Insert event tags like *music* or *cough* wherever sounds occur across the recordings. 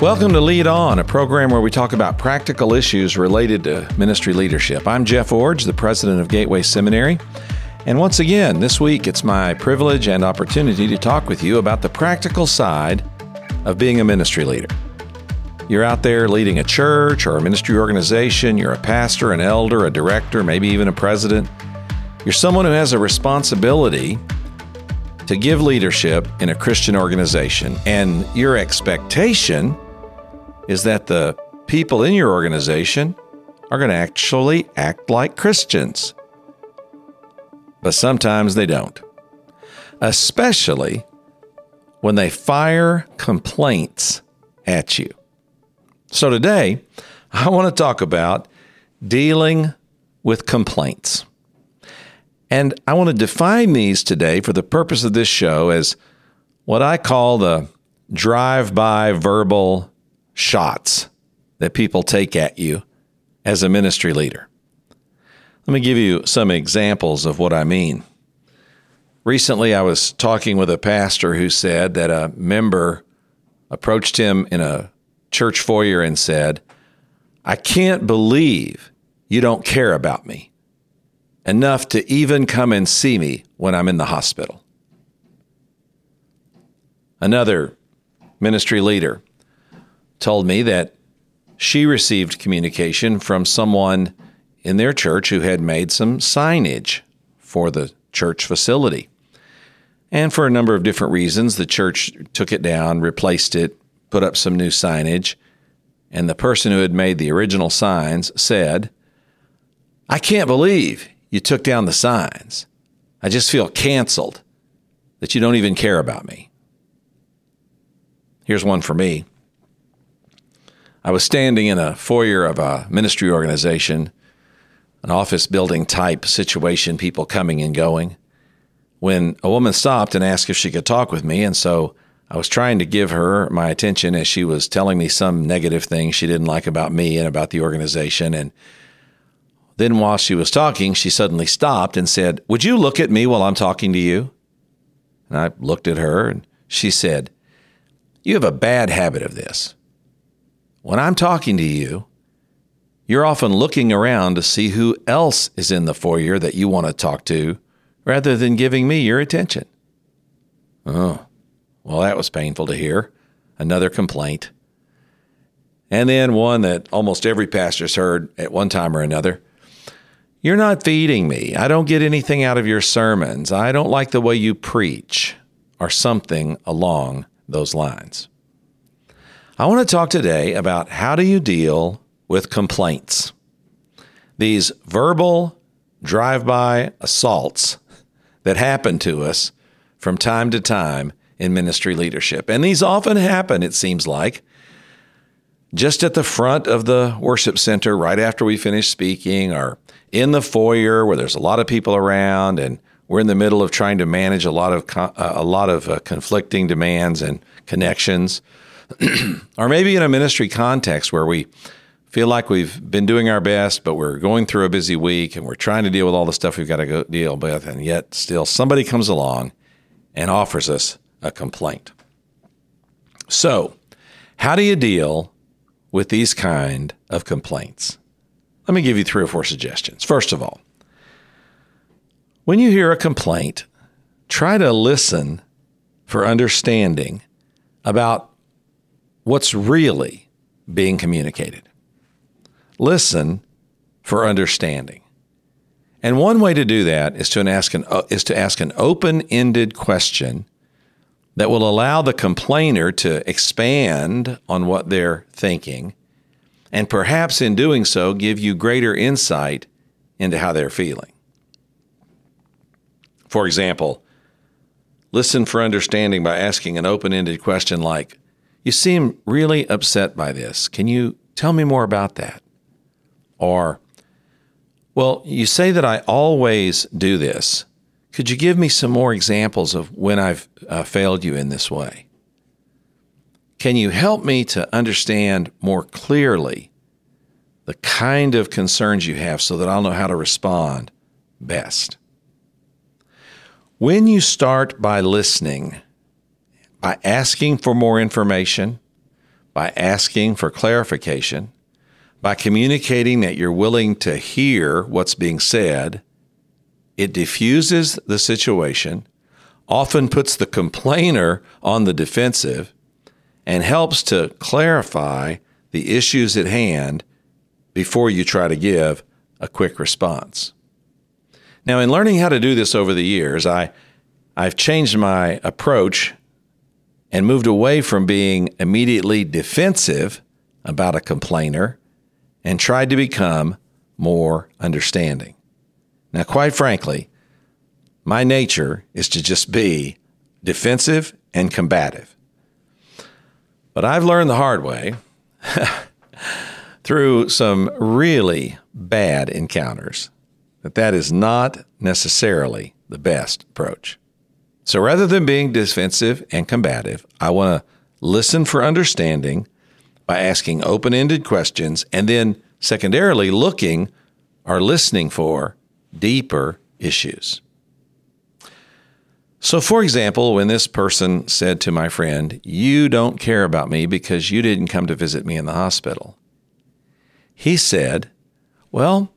Welcome to Lead On, a program where we talk about practical issues related to ministry leadership. I'm Jeff Iorg, the president of Gateway Seminary. And once again, this week it's my privilege and opportunity to talk with you about the practical side of being a ministry leader. You're out there leading a church or a ministry organization, you're a pastor, an elder, a director, maybe even a president. You're someone who has a responsibility to give leadership in a Christian organization, and your expectation is that the people in your organization are going to actually act like Christians. But sometimes they don't, especially when they fire complaints at you. So today, I want to talk about dealing with complaints. And I want to define these today for the purpose of this show as what I call the drive by verbal shots that people take at you as a ministry leader. Let me give you some examples of what I mean. Recently, I was talking with a pastor who said that a member approached him in a church foyer and said, I can't believe you don't care about me enough to even come and see me when I'm in the hospital. Another ministry leader told me that she received communication from someone in their church who had made some signage for the church facility. And for a number of different reasons, the church took it down, replaced it, put up some new signage. And the person who had made the original signs said, I can't believe you took down the signs. I just feel canceled that you don't even care about me. Here's one for me. I was standing in a foyer of a ministry organization, an office building type situation, people coming and going, when a woman stopped and asked if she could talk with me. And so I was trying to give her my attention as she was telling me some negative thing she didn't like about me and about the organization. And then while she was talking, she suddenly stopped and said, Would you look at me while I'm talking to you? And I looked at her and she said, You have a bad habit of this. When I'm talking to you, you're often looking around to see who else is in the foyer that you want to talk to rather than giving me your attention. Oh, well, that was painful to hear. Another complaint. And then one that almost every pastor's heard at one time or another. You're not feeding me. I don't get anything out of your sermons. I don't like the way you preach, or something along those lines. I want to talk today about how do you deal with complaints. These verbal drive-by assaults that happen to us from time to time in ministry leadership. And these often happen, it seems like, just at the front of the worship center right after we finish speaking or in the foyer where there's a lot of people around and we're in the middle of trying to manage a lot of uh, a lot of uh, conflicting demands and connections *clears throat* or maybe in a ministry context where we feel like we've been doing our best, but we're going through a busy week and we're trying to deal with all the stuff we've got to go deal with, and yet still somebody comes along and offers us a complaint. So, how do you deal with these kind of complaints? Let me give you three or four suggestions. First of all, when you hear a complaint, try to listen for understanding about what's really being communicated. Listen for understanding. And one way to do that is to ask an, uh, is to ask an open-ended question that will allow the complainer to expand on what they're thinking and perhaps in doing so give you greater insight into how they're feeling. For example, listen for understanding by asking an open-ended question like, you seem really upset by this. Can you tell me more about that? Or, well, you say that I always do this. Could you give me some more examples of when I've uh, failed you in this way? Can you help me to understand more clearly the kind of concerns you have so that I'll know how to respond best? When you start by listening, by asking for more information, by asking for clarification, by communicating that you're willing to hear what's being said. It diffuses the situation, often puts the complainer on the defensive, and helps to clarify the issues at hand before you try to give a quick response. Now, in learning how to do this over the years, I, I've changed my approach and moved away from being immediately defensive about a complainer and tried to become more understanding. Now, quite frankly, my nature is to just be defensive and combative. But I've learned the hard way *laughs* through some really bad encounters that that is not necessarily the best approach. So rather than being defensive and combative, I want to listen for understanding by asking open ended questions and then secondarily looking or listening for deeper issues. So, for example, when this person said to my friend, You don't care about me because you didn't come to visit me in the hospital, he said, Well,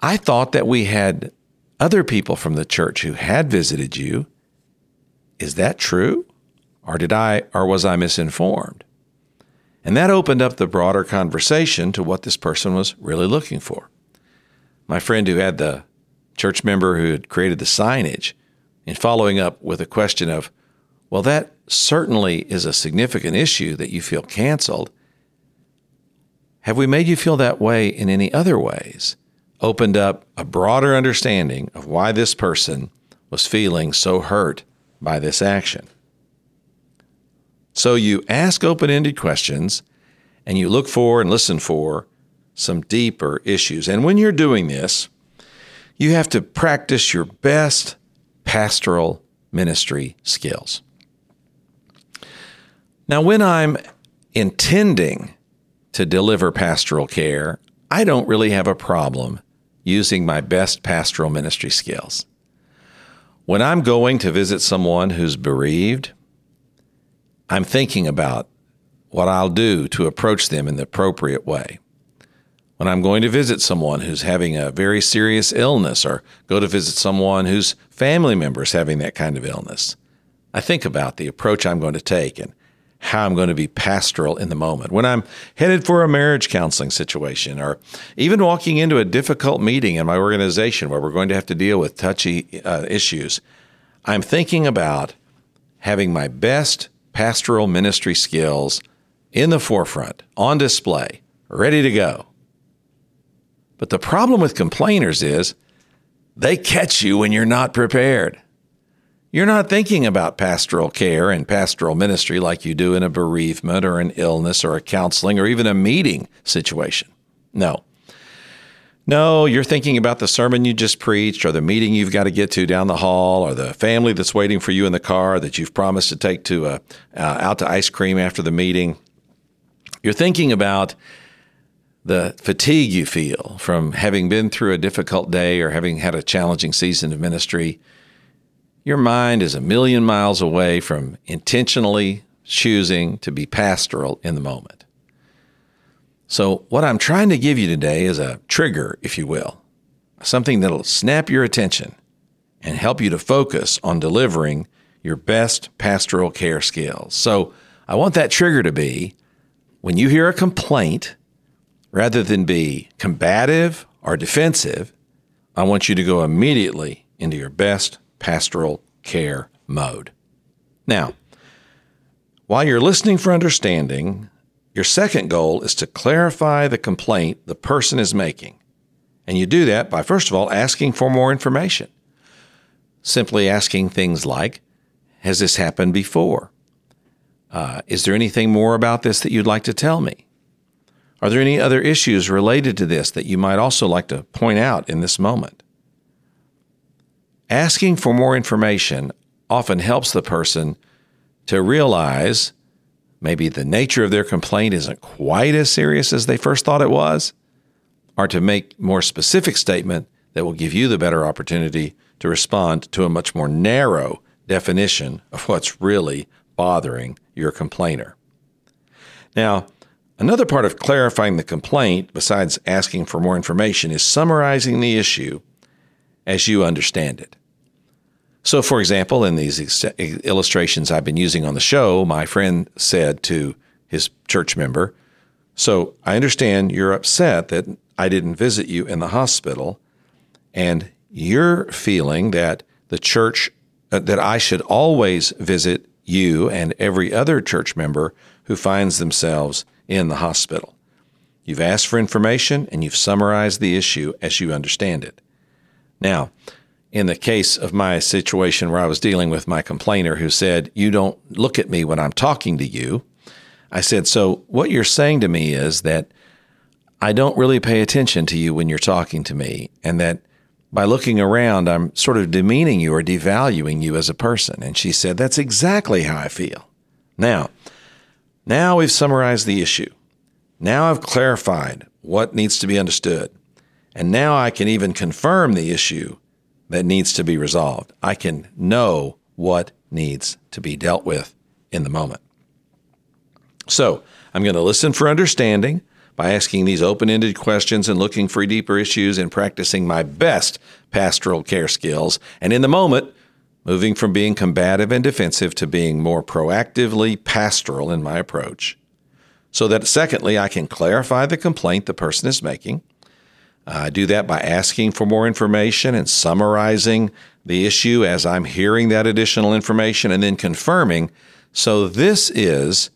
I thought that we had other people from the church who had visited you. Is that true? Or did I or was I misinformed? And that opened up the broader conversation to what this person was really looking for. My friend who had the church member who had created the signage in following up with a question of, well, that certainly is a significant issue that you feel canceled. Have we made you feel that way in any other ways? Opened up a broader understanding of why this person was feeling so hurt by this action. So you ask open ended questions and you look for and listen for some deeper issues. And when you're doing this, you have to practice your best pastoral ministry skills. Now, when I'm intending to deliver pastoral care, I don't really have a problem using my best pastoral ministry skills. When I'm going to visit someone who's bereaved, I'm thinking about what I'll do to approach them in the appropriate way. When I'm going to visit someone who's having a very serious illness or go to visit someone whose family member is having that kind of illness, I think about the approach I'm going to take and how I'm going to be pastoral in the moment. When I'm headed for a marriage counseling situation, or even walking into a difficult meeting in my organization where we're going to have to deal with touchy uh, issues, I'm thinking about having my best pastoral ministry skills in the forefront, on display, ready to go. But the problem with complainers is they catch you when you're not prepared. You're not thinking about pastoral care and pastoral ministry like you do in a bereavement or an illness or a counseling or even a meeting situation. No. No, you're thinking about the sermon you just preached or the meeting you've got to get to down the hall or the family that's waiting for you in the car that you've promised to take to uh, uh, out to ice cream after the meeting. You're thinking about the fatigue you feel from having been through a difficult day or having had a challenging season of ministry your mind is a million miles away from intentionally choosing to be pastoral in the moment. So, what I'm trying to give you today is a trigger, if you will, something that'll snap your attention and help you to focus on delivering your best pastoral care skills. So, I want that trigger to be when you hear a complaint, rather than be combative or defensive, I want you to go immediately into your best pastoral care mode. Now, while you're listening for understanding, your second goal is to clarify the complaint the person is making. And you do that by, first of all, asking for more information. Simply asking things like, Has this happened before? Uh, is there anything more about this that you'd like to tell me? Are there any other issues related to this that you might also like to point out in this moment? Asking for more information often helps the person to realize maybe the nature of their complaint isn't quite as serious as they first thought it was, or to make more specific statement that will give you the better opportunity to respond to a much more narrow definition of what's really bothering your complainer. Now, another part of clarifying the complaint, besides asking for more information, is summarizing the issue as you understand it. So, for example, in these ex- illustrations I've been using on the show, my friend said to his church member, So I understand you're upset that I didn't visit you in the hospital, and you're feeling that the church, uh, that I should always visit you and every other church member who finds themselves in the hospital. You've asked for information and you've summarized the issue as you understand it. Now, in the case of my situation where I was dealing with my complainer who said, You don't look at me when I'm talking to you, I said, So what you're saying to me is that I don't really pay attention to you when you're talking to me, and that by looking around, I'm sort of demeaning you or devaluing you as a person. And she said, That's exactly how I feel. Now, now we've summarized the issue. Now I've clarified what needs to be understood. And now I can even confirm the issue that needs to be resolved. I can know what needs to be dealt with in the moment. So I'm going to listen for understanding by asking these open ended questions and looking for deeper issues and practicing my best pastoral care skills. And in the moment, moving from being combative and defensive to being more proactively pastoral in my approach. So that, secondly, I can clarify the complaint the person is making I do that by asking for more information and summarizing the issue as I'm hearing that additional information and then confirming. So, this is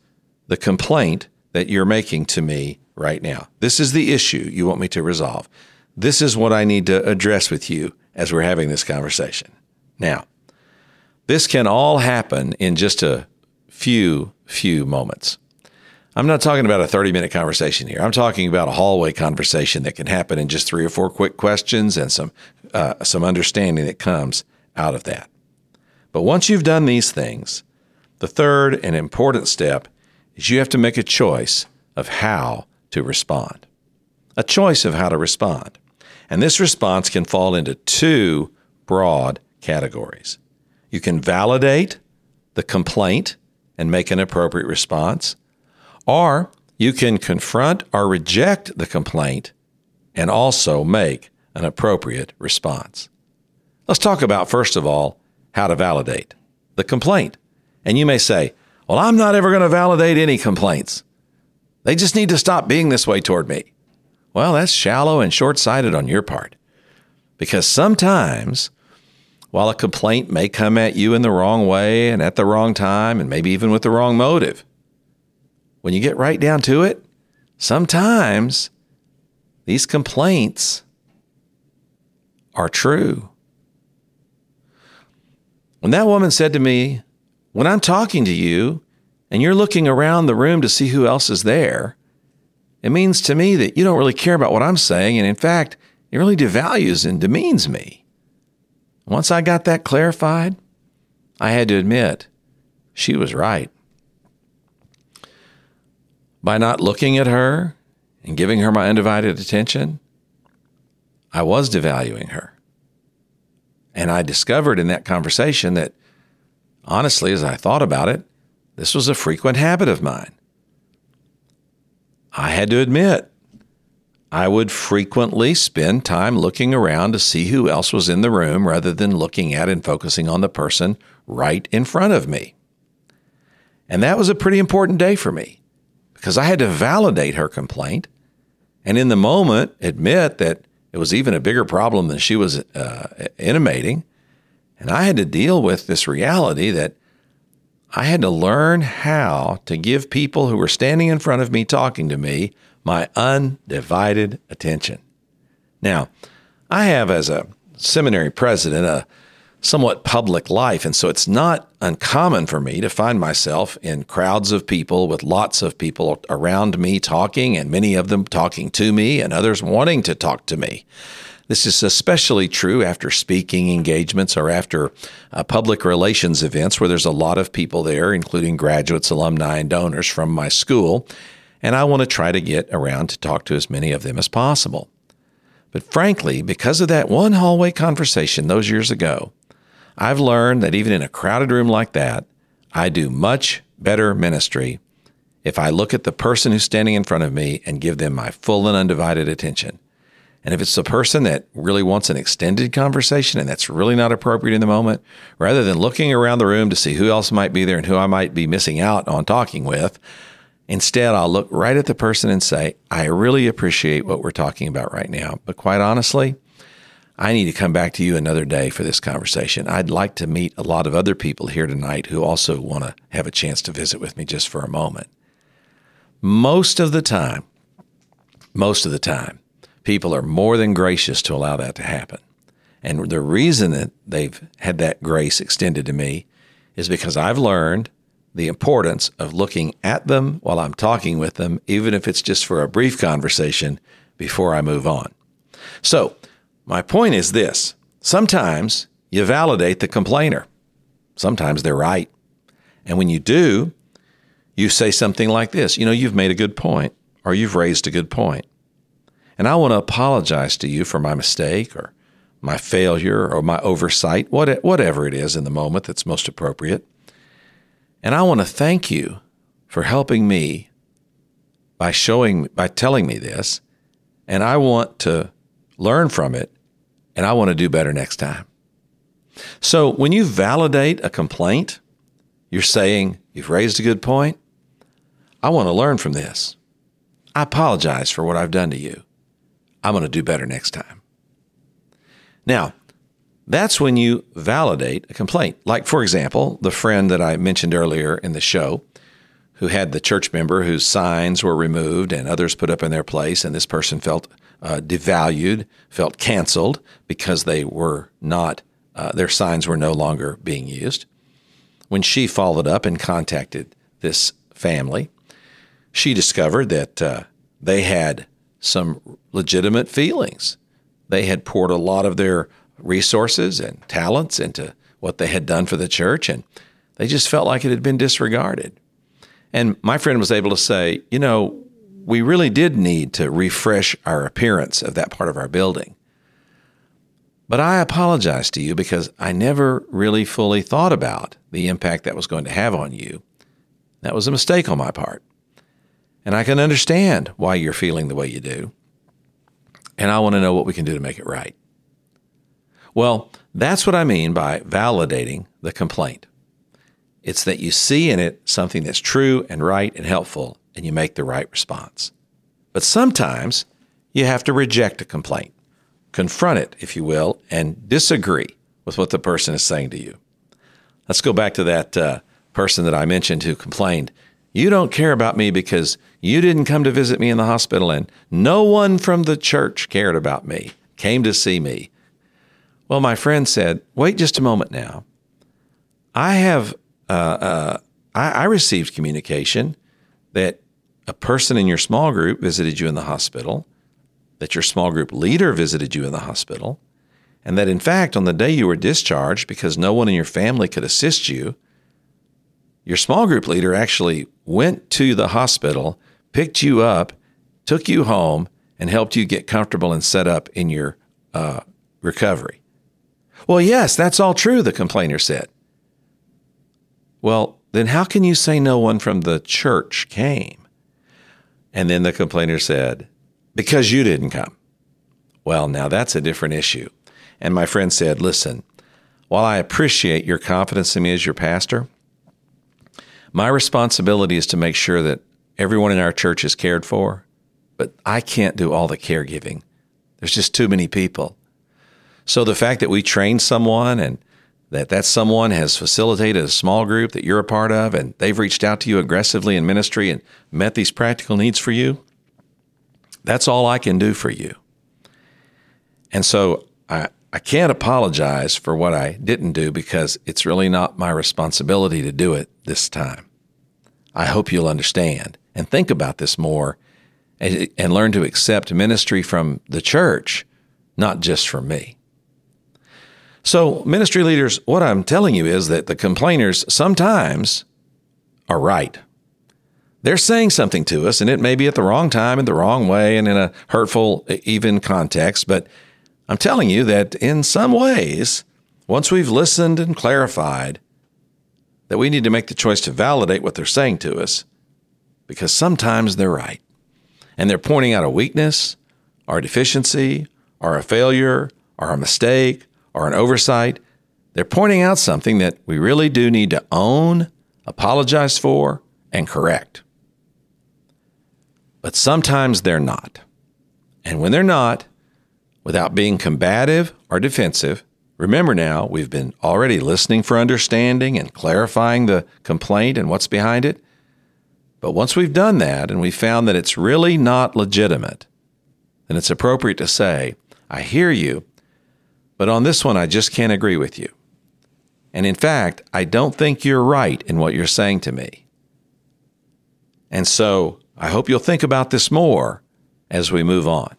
the complaint that you're making to me right now. This is the issue you want me to resolve. This is what I need to address with you as we're having this conversation. Now, this can all happen in just a few, few moments. I'm not talking about a 30 minute conversation here. I'm talking about a hallway conversation that can happen in just three or four quick questions and some, uh, some understanding that comes out of that. But once you've done these things, the third and important step is you have to make a choice of how to respond. A choice of how to respond. And this response can fall into two broad categories. You can validate the complaint and make an appropriate response or you can confront or reject the complaint and also make an appropriate response. Let's talk about, first of all, how to validate the complaint. And you may say, Well, I'm not ever going to validate any complaints. They just need to stop being this way toward me. Well, that's shallow and short sighted on your part. Because sometimes, while a complaint may come at you in the wrong way and at the wrong time, and maybe even with the wrong motive, when you get right down to it, sometimes these complaints are true. When that woman said to me, When I'm talking to you and you're looking around the room to see who else is there, it means to me that you don't really care about what I'm saying. And in fact, it really devalues and demeans me. Once I got that clarified, I had to admit she was right by not looking at her and giving her my undivided attention, I was devaluing her. And I discovered in that conversation that, honestly, as I thought about it, this was a frequent habit of mine. I had to admit, I would frequently spend time looking around to see who else was in the room rather than looking at and focusing on the person right in front of me. And that was a pretty important day for me because I had to validate her complaint and in the moment admit that it was even a bigger problem than she was uh, intimating. And I had to deal with this reality that I had to learn how to give people who were standing in front of me talking to me my undivided attention. Now, I have as a seminary president a somewhat public life. And so it's not uncommon for me to find myself in crowds of people with lots of people around me talking, and many of them talking to me, and others wanting to talk to me. This is especially true after speaking engagements or after uh, public relations events where there's a lot of people there, including graduates, alumni, and donors from my school. And I want to try to get around to talk to as many of them as possible. But frankly, because of that one hallway conversation those years ago, I've learned that even in a crowded room like that, I do much better ministry if I look at the person who's standing in front of me and give them my full and undivided attention. And if it's the person that really wants an extended conversation and that's really not appropriate in the moment, rather than looking around the room to see who else might be there and who I might be missing out on talking with, instead I'll look right at the person and say, I really appreciate what we're talking about right now. But quite honestly, I need to come back to you another day for this conversation. I'd like to meet a lot of other people here tonight who also want to have a chance to visit with me just for a moment. Most of the time, most of the time, people are more than gracious to allow that to happen. And the reason that they've had that grace extended to me is because I've learned the importance of looking at them while I'm talking with them, even if it's just for a brief conversation before I move on. So, my point is this sometimes you validate the complainer, sometimes they're right. And when you do, you say something like this You know, you've made a good point, or you've raised a good point. And I want to apologize to you for my mistake or my failure or my oversight, whatever it is in the moment that's most appropriate. And I want to thank you for helping me by showing, by telling me this. And I want to learn from it and I want to do better next time. So when you validate a complaint, you're saying, You've raised a good point. I want to learn from this. I apologize for what I've done to you. I'm going to do better next time. Now, that's when you validate a complaint. Like, for example, the friend that I mentioned earlier in the show who had the church member whose signs were removed and others put up in their place, and this person felt uh, devalued, felt canceled because they were not, uh, their signs were no longer being used. When she followed up and contacted this family, she discovered that uh, they had some legitimate feelings. They had poured a lot of their resources and talents into what they had done for the church, and they just felt like it had been disregarded. And my friend was able to say, you know, we really did need to refresh our appearance of that part of our building. But I apologize to you because I never really fully thought about the impact that was going to have on you. That was a mistake on my part. And I can understand why you're feeling the way you do. And I want to know what we can do to make it right. Well, that's what I mean by validating the complaint. It's that you see in it something that's true and right and helpful, and you make the right response. But sometimes you have to reject a complaint, confront it, if you will, and disagree with what the person is saying to you. Let's go back to that uh, person that I mentioned who complained you don't care about me because you didn't come to visit me in the hospital, and no one from the church cared about me, came to see me. Well, my friend said, Wait just a moment now. I have, uh, uh, I, I received communication that a person in your small group visited you in the hospital, that your small group leader visited you in the hospital, and that in fact, on the day you were discharged, because no one in your family could assist you, your small group leader actually went to the hospital, picked you up, took you home, and helped you get comfortable and set up in your uh, recovery. Well, yes, that's all true, the complainer said. Well, then how can you say no one from the church came? And then the complainer said, Because you didn't come. Well, now that's a different issue. And my friend said, Listen, while I appreciate your confidence in me as your pastor, my responsibility is to make sure that everyone in our church is cared for, but I can't do all the caregiving. There's just too many people. So the fact that we train someone and that that someone has facilitated a small group that you're a part of and they've reached out to you aggressively in ministry and met these practical needs for you, that's all I can do for you. And so I, I can't apologize for what I didn't do because it's really not my responsibility to do it this time. I hope you'll understand and think about this more and, and learn to accept ministry from the church, not just from me. So, ministry leaders, what I'm telling you is that the complainers sometimes are right. They're saying something to us, and it may be at the wrong time, in the wrong way, and in a hurtful, even context, but I'm telling you that in some ways, once we've listened and clarified that we need to make the choice to validate what they're saying to us, because sometimes they're right. And they're pointing out a weakness, or a deficiency, or a failure, or a mistake, or an oversight. They're pointing out something that we really do need to own, apologize for, and correct. But sometimes they're not. And when they're not, without being combative or defensive, remember now, we've been already listening for understanding and clarifying the complaint and what's behind it. But once we've done that and we've found that it's really not legitimate, then it's appropriate to say, I hear you, but on this one, I just can't agree with you. And in fact, I don't think you're right in what you're saying to me. And so I hope you'll think about this more as we move on.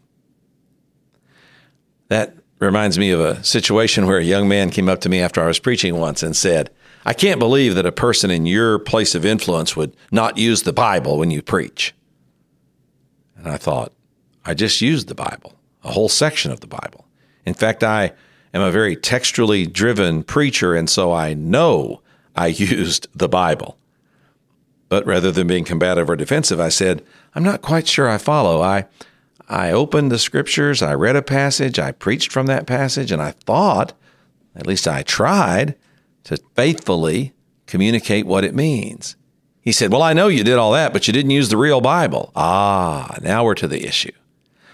That reminds me of a situation where a young man came up to me after I was preaching once and said, I can't believe that a person in your place of influence would not use the Bible when you preach. And I thought, I just used the Bible, a whole section of the Bible. In fact, I am a very textually driven preacher, and so I know I *laughs* used the Bible. But rather than being combative or defensive, I said, I'm not quite sure I follow. I, I opened the scriptures, I read a passage, I preached from that passage, and I thought, at least I tried, to faithfully communicate what it means. He said, Well, I know you did all that, but you didn't use the real Bible. Ah, now we're to the issue.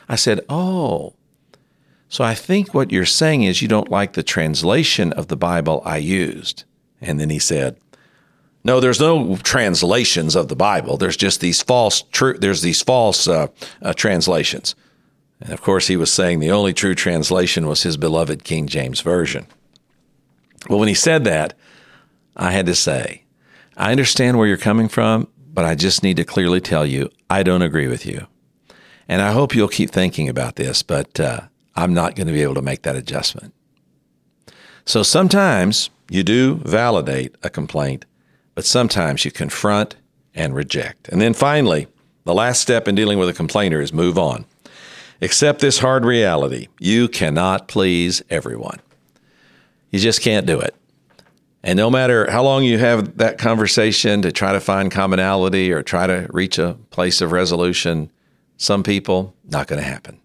I said, Oh, so I think what you're saying is you don't like the translation of the Bible I used. And then he said, no, there's no translations of the Bible. There's just these false true. There's these false uh, uh, translations, and of course, he was saying the only true translation was his beloved King James version. Well, when he said that, I had to say, I understand where you're coming from, but I just need to clearly tell you I don't agree with you, and I hope you'll keep thinking about this. But uh, I'm not going to be able to make that adjustment. So sometimes you do validate a complaint, but sometimes you confront and reject. And then finally, the last step in dealing with a complainer is move on. Accept this hard reality you cannot please everyone. You just can't do it. And no matter how long you have that conversation to try to find commonality or try to reach a place of resolution, some people, not going to happen.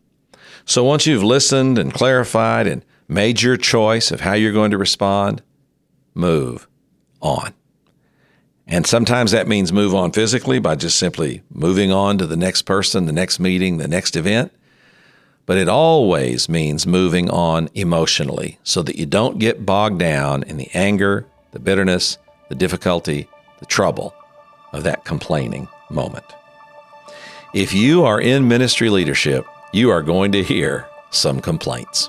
So once you've listened and clarified and made your choice of how you're going to respond, move on. And sometimes that means move on physically by just simply moving on to the next person, the next meeting, the next event. But it always means moving on emotionally so that you don't get bogged down in the anger, the bitterness, the difficulty, the trouble of that complaining moment. If you are in ministry leadership, you are going to hear some complaints.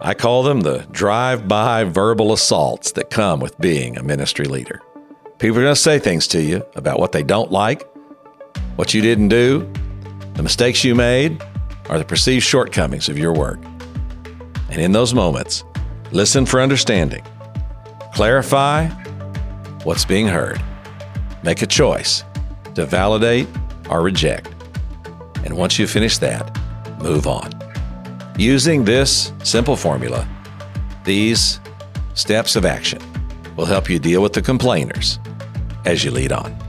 I call them the drive by verbal assaults that come with being a ministry leader. People are going to say things to you about what they don't like, what you didn't do, the mistakes you made, or the perceived shortcomings of your work. And in those moments, listen for understanding, clarify what's being heard, make a choice to validate or reject. And once you finish that, move on. Using this simple formula, these steps of action will help you deal with the complainers as you lead on.